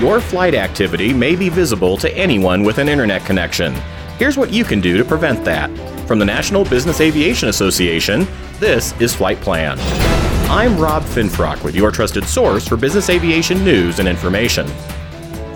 Your flight activity may be visible to anyone with an internet connection. Here's what you can do to prevent that. From the National Business Aviation Association, this is Flight Plan. I'm Rob Finfrock with your trusted source for business aviation news and information.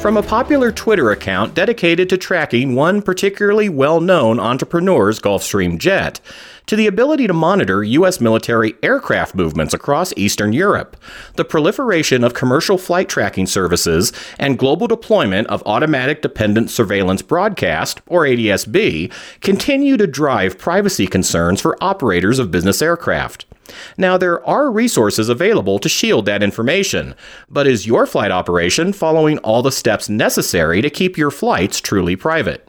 From a popular Twitter account dedicated to tracking one particularly well known entrepreneur's Gulfstream jet, to the ability to monitor U.S. military aircraft movements across Eastern Europe, the proliferation of commercial flight tracking services, and global deployment of Automatic Dependent Surveillance Broadcast, or ADSB, continue to drive privacy concerns for operators of business aircraft. Now, there are resources available to shield that information, but is your flight operation following all the steps necessary to keep your flights truly private?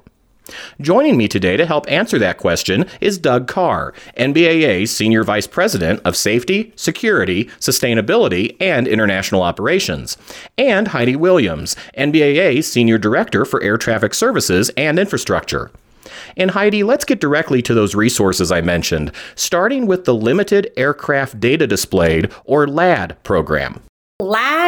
Joining me today to help answer that question is Doug Carr, NBAA's Senior Vice President of Safety, Security, Sustainability, and International Operations, and Heidi Williams, NBAA's Senior Director for Air Traffic Services and Infrastructure. And Heidi, let's get directly to those resources I mentioned, starting with the Limited Aircraft Data Displayed, or LADD program. LADD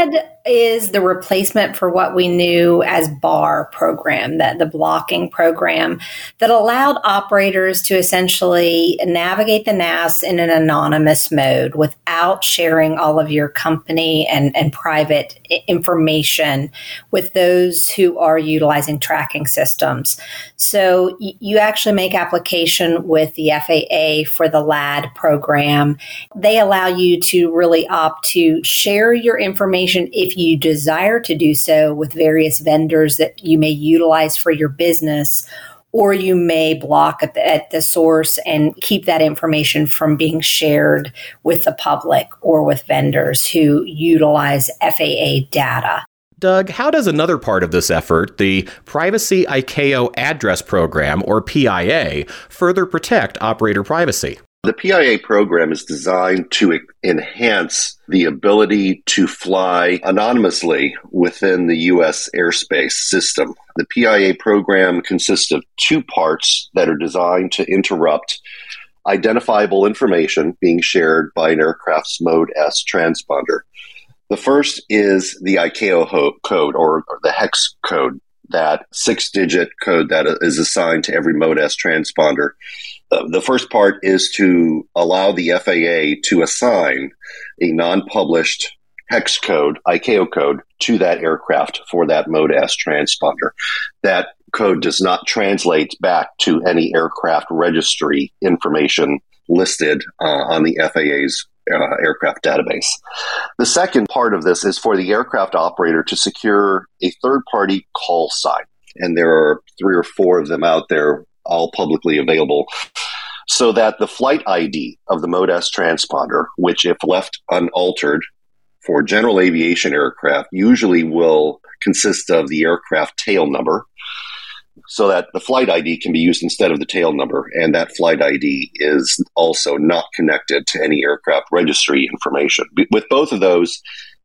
is the replacement for what we knew as BARR program, that the blocking program that allowed operators to essentially navigate the NAS in an anonymous mode without sharing all of your company and, and private information with those who are utilizing tracking systems. So you actually make application with the FAA for the LADD program. They allow you to really opt to share your information if you desire to do so with various vendors that you may utilize for your business, or you may block at the, at the, source and keep that information from being shared with the public or with vendors who utilize FAA data. Doug, how does another part of this effort, the Privacy ICAO Address Program, or PIA, further protect operator privacy? The PIA program is designed to enhance the ability to fly anonymously within the U.S. airspace system. The PIA program consists of two parts that are designed to interrupt identifiable information being shared by an aircraft's Mode S transponder. The first is the ICAO code or, or the hex code, that six digit code that is assigned to every Mode S transponder. Uh, the first part is to allow the FAA to assign a non published hex code, ICAO code, to that aircraft for that Mode S transponder. That code does not translate back to any aircraft registry information listed uh, on the FAA's uh, aircraft database. The second part of this is for the aircraft operator to secure a third party call sign. And there are three or four of them out there, all publicly available, so that the flight ID of the Mode S transponder, which, if left unaltered for general aviation aircraft, usually will consist of the aircraft tail number so that the flight ID can be used instead of the tail number. And that flight ID is also not connected to any aircraft registry information. With both of those,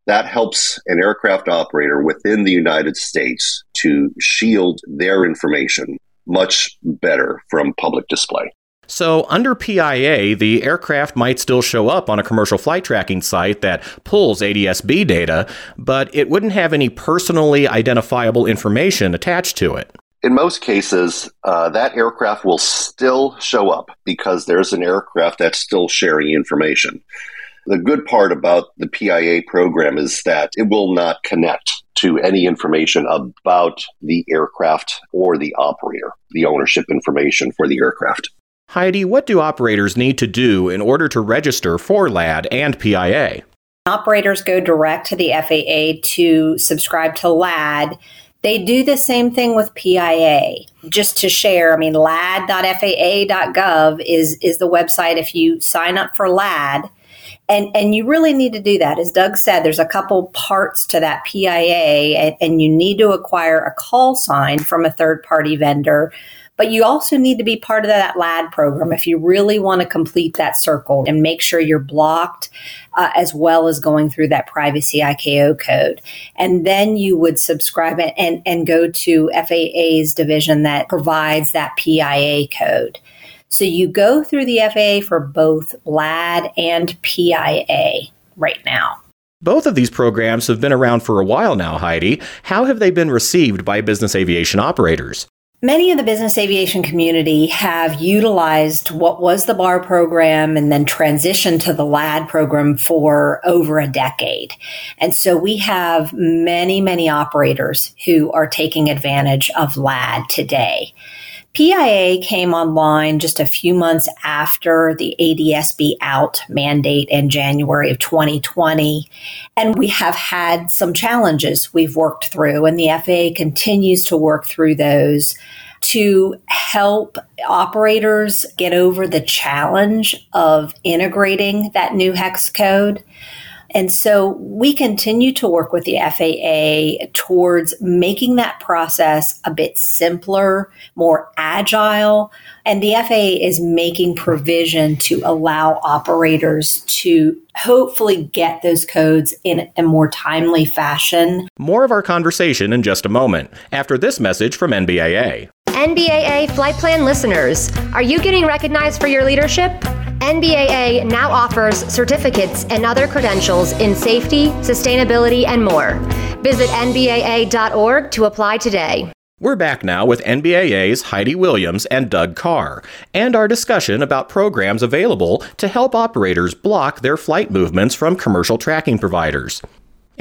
that helps an aircraft operator within the United States to shield their information much better from public display. So, under PIA, the aircraft might still show up on a commercial flight tracking site that pulls ADSB data, but it wouldn't have any personally identifiable information attached to it in most cases, uh, that aircraft will still show up because there's an aircraft that's still sharing information. The good part about the PIA program is that it will not connect to any information about the aircraft or the operator, the ownership information for the aircraft. Heidi, what do operators need to do in order to register for LADD and PIA? Operators go direct to the FAA to subscribe to LADD they do the same thing with PIA. Just to share, I mean, ladd.faa.gov is, is the website if you sign up for LADD. And, and you really need to do that. As Doug said, there's a couple parts to that PIA, and, and you need to acquire a call sign from a third party vendor but you also need to be part of that LADD program if you really want to complete that circle and make sure you're blocked uh, as well as going through that privacy ICAO code. And then you would subscribe and, and go to FAA's division that provides that PIA code. So you go through the FAA for both LADD and PIA right now. Both of these programs have been around for a while now, Heidi. How have they been received by business aviation operators? Many in the business aviation community have utilized what was the BARR program and then transitioned to the LADD program for over a decade. And so we have many, many operators who are taking advantage of LADD today. PIA came online just a few months after the ADSB out mandate in January of 2020. And we have had some challenges we've worked through, and the FAA continues to work through those to help operators get over the challenge of integrating that new hex code. And so we continue to work with the FAA towards making that process a bit simpler, more agile. And the FAA is making provision to allow operators to hopefully get those codes in a more timely fashion. More of our conversation in just a moment after this message from NBAA. NBAA Flight Plan listeners, are you getting recognized for your leadership? NBAA now offers certificates and other credentials in safety, sustainability, and more. Visit NBAA.org to apply today. We're back now with NBAA's Heidi Williams and Doug Carr, and our discussion about programs available to help operators block their flight movements from commercial tracking providers.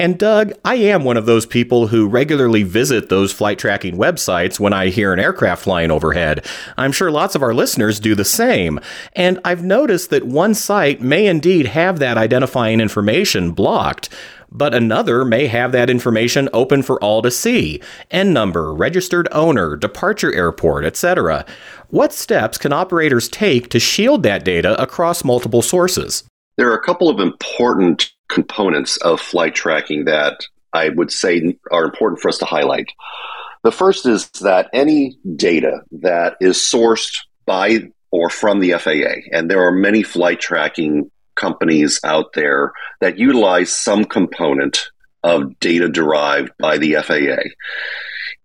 And Doug, I am one of those people who regularly visit those flight tracking websites when I hear an aircraft flying overhead. I'm sure lots of our listeners do the same. And I've noticed that one site may indeed have that identifying information blocked but another may have that information open for all to see N number, registered owner, departure airport, etc. What steps can operators take to shield that data across multiple sources? There are a couple of important components of flight tracking that I would say are important for us to highlight. The first is that any data that is sourced by or from the FAA, and there are many flight tracking companies out there that utilize some component of data derived by the FAA.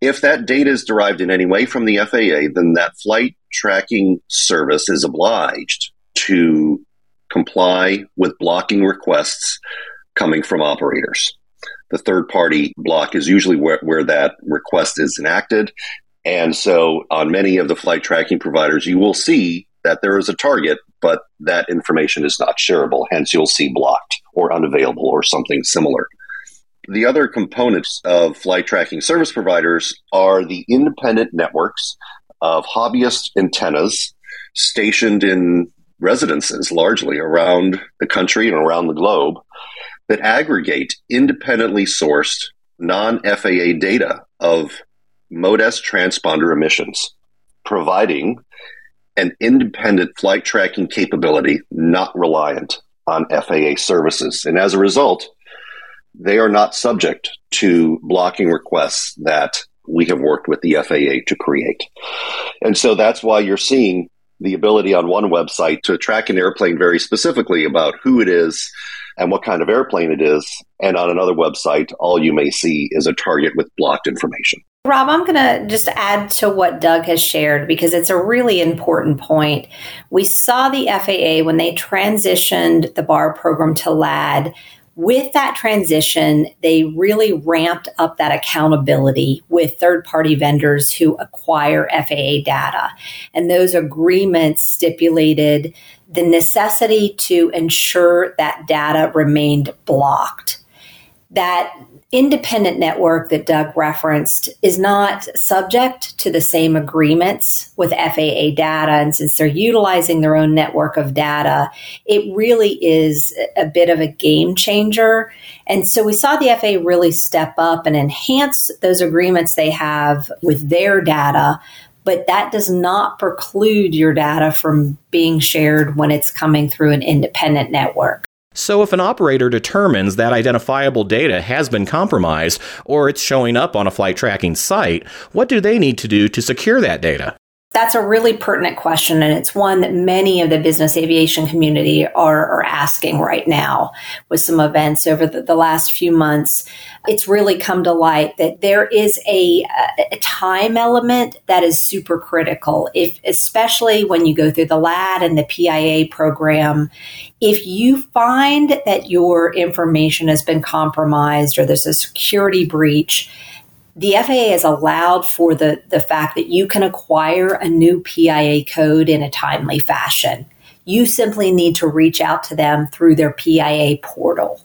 If that data is derived in any way from the FAA, then that flight tracking service is obliged to comply with blocking requests coming from operators. The third party block is usually where, where that request is enacted. And so on many of the flight tracking providers, you will see that there is a target, but that information is not shareable. Hence, you'll see blocked or unavailable or something similar. The other components of flight tracking service providers are the independent networks of hobbyist antennas stationed in residences largely around the country and around the globe that aggregate independently sourced non FAA data of Mode S transponder emissions, providing an independent flight tracking capability not reliant on FAA services. And as a result, they are not subject to blocking requests that we have worked with the FAA to create. And so that's why you're seeing the ability on one website to track an airplane very specifically about who it is and what kind of airplane it is. And on another website, all you may see is a target with blocked information. Rob, I'm going to just add to what Doug has shared because it's a really important point. We saw the FAA when they transitioned the BARR program to LADD with that transition, they really ramped up that accountability with third party vendors who acquire FAA data. And those agreements stipulated the necessity to ensure that data remained blocked. That independent network that Doug referenced is not subject to the same agreements with FAA data. And since they're utilizing their own network of data, it really is a bit of a game changer. And so we saw the FAA really step up and enhance those agreements they have with their data. But that does not preclude your data from being shared when it's coming through an independent network. So, if an operator determines that identifiable data has been compromised or it's showing up on a flight tracking site, what do they need to do to secure that data? That's a really pertinent question, and it's one that many of the business aviation community are, are asking right now with some events over the, the, last few months. It's really come to light that there is a, a time element that is super critical, if especially when you go through the LADD and the PIA program. If you find that your information has been compromised or there's a security breach, the FAA has allowed for the, the fact that you can acquire a new PIA code in a timely fashion. You simply need to reach out to them through their PIA portal.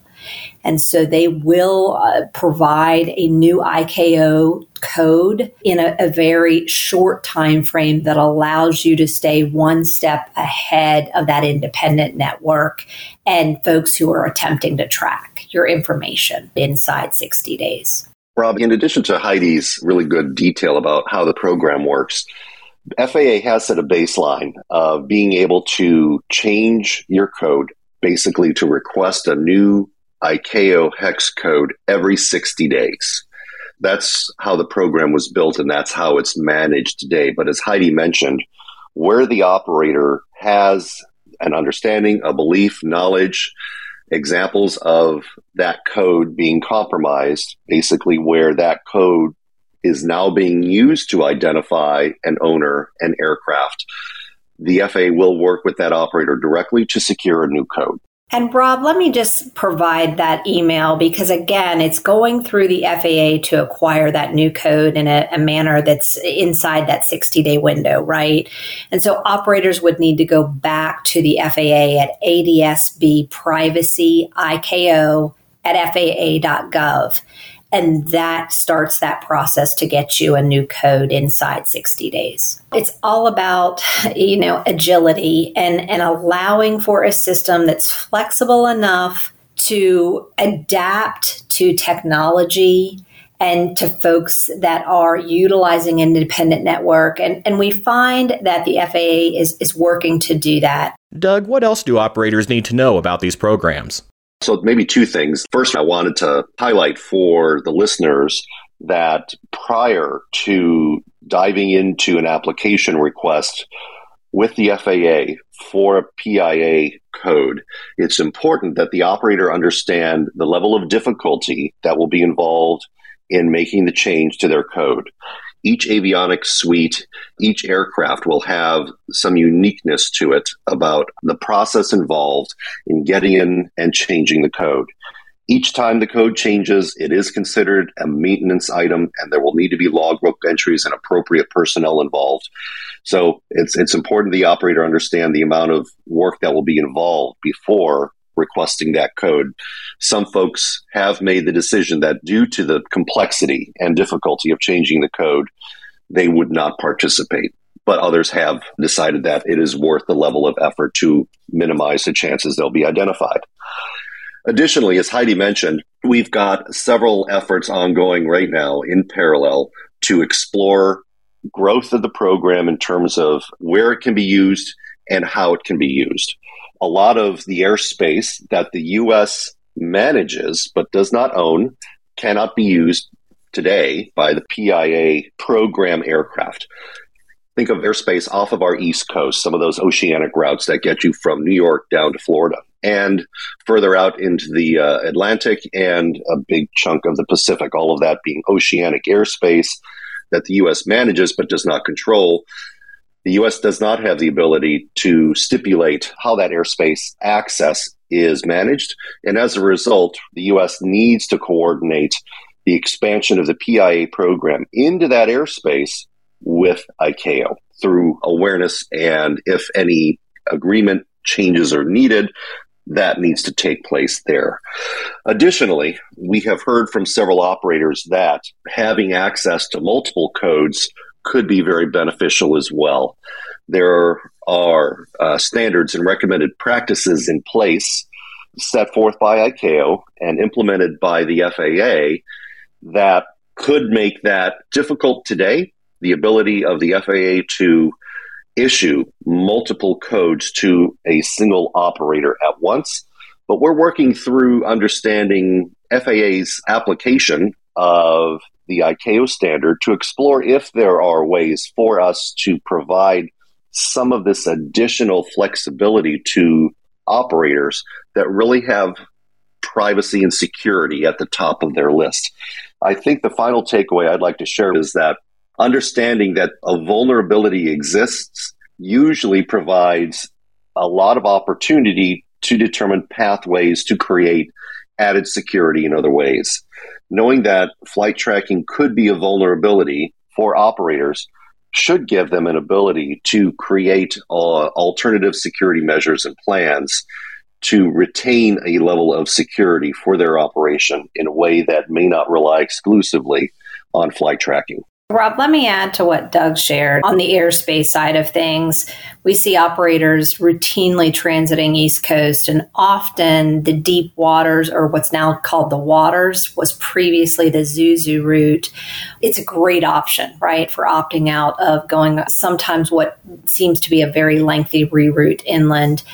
And so they will uh, provide a new ICAO code in a, a, very short time frame that allows you to stay one step ahead of that independent network and folks who are attempting to track your information inside 60 days. Rob, in addition to Heidi's really good detail about how the program works, FAA has set a baseline of being able to change your code, basically to request a new ICAO hex code every 60 days. That's how the program was built and that's how it's managed today. But as Heidi mentioned, where the operator has an understanding, a belief, knowledge, examples of that code being compromised, basically where that code is now being used to identify an owner and aircraft. The FAA will work with that operator directly to secure a new code. And Rob, let me just provide that email because again, it's going through the FAA to acquire that new code in a, a manner that's inside that 60 day window, right? And so operators would need to go back to the FAA at ADSB privacy ICAO at FAA.gov and that starts that process to get you a new code inside 60 days. It's all about, you know, agility and, and allowing for a system that's flexible enough to adapt to technology and to folks that are utilizing an independent network. And, and we find that the FAA is, is working to do that. Doug, what else do operators need to know about these programs? So, maybe two things. First, I wanted to highlight for the listeners that prior to diving into an application request with the FAA for a PIA code, it's important that the operator understand the level of difficulty that will be involved in making the change to their code each avionics suite, each aircraft will have some uniqueness to it about the process involved in getting in and changing the code. Each time the code changes, it is considered a maintenance item, and there will need to be logbook entries and appropriate personnel involved. So it's it's important the operator understand the amount of work that will be involved before requesting that code. Some folks have made the decision that due to the complexity and difficulty of changing the code, they would not participate. But others have decided that it is worth the level of effort to minimize the chances they'll be identified. Additionally, as Heidi mentioned, we've got several efforts ongoing right now in parallel to explore growth of the program in terms of where it can be used and how it can be used a lot of the airspace that the U.S. manages but does not own cannot be used today by the PIA program aircraft. Think of airspace off of our East Coast, some of those oceanic routes that get you from New York down to Florida, and further out into the uh, Atlantic and a big chunk of the Pacific, all of that being oceanic airspace that the U.S. manages but does not control. The U.S. does not have the ability to stipulate how that airspace access is managed. And as a result, the U.S. needs to coordinate the expansion of the PIA program into that airspace with ICAO through awareness. And if any agreement changes are needed, that needs to take place there. Additionally, we have heard from several operators that having access to multiple codes could be very beneficial as well. There are uh, standards and recommended practices in place set forth by ICAO and implemented by the FAA that could make that difficult today. The ability of the FAA to issue multiple codes to a single operator at once. But we're working through understanding FAA's application of the ICAO standard to explore if there are ways for us to provide some of this additional flexibility to operators that really have privacy and security at the top of their list. I think the final takeaway I'd like to share is that understanding that a vulnerability exists usually provides a lot of opportunity to determine pathways to create added security in other ways. Knowing that flight tracking could be a vulnerability for operators should give them an ability to create uh, alternative security measures and plans to retain a level of security for their operation in a way that may not rely exclusively on flight tracking. Rob, let me add to what Doug shared. On the airspace side of things, we see operators routinely transiting East Coast, and often the deep waters, or what's now called the waters, was previously the Zuzu route. It's a great option, right, for opting out of going sometimes what seems to be a very lengthy reroute inland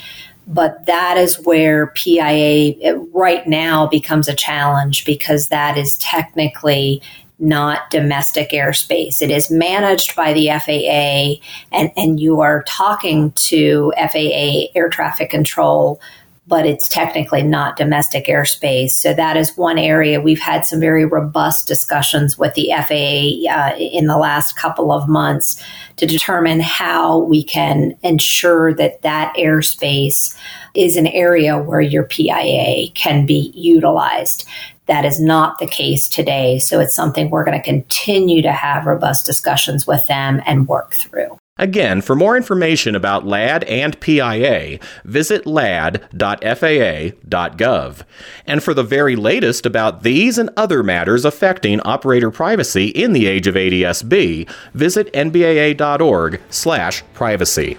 but that is where PIA right now becomes a challenge because that is technically not domestic airspace. It is managed by the FAA, and, and you are talking to FAA air traffic control, but it's technically not domestic airspace. So that is one area we've had some very robust discussions with the FAA uh, in the last couple of months to determine how we can ensure that that airspace is an area where your PIA can be utilized. That is not the case today. So it's something we're going to continue to have robust discussions with them and work through. Again, for more information about LADD and PIA, visit ladd.faa.gov. And for the very latest about these and other matters affecting operator privacy in the age of ADSB, visit nbaa.org/privacy.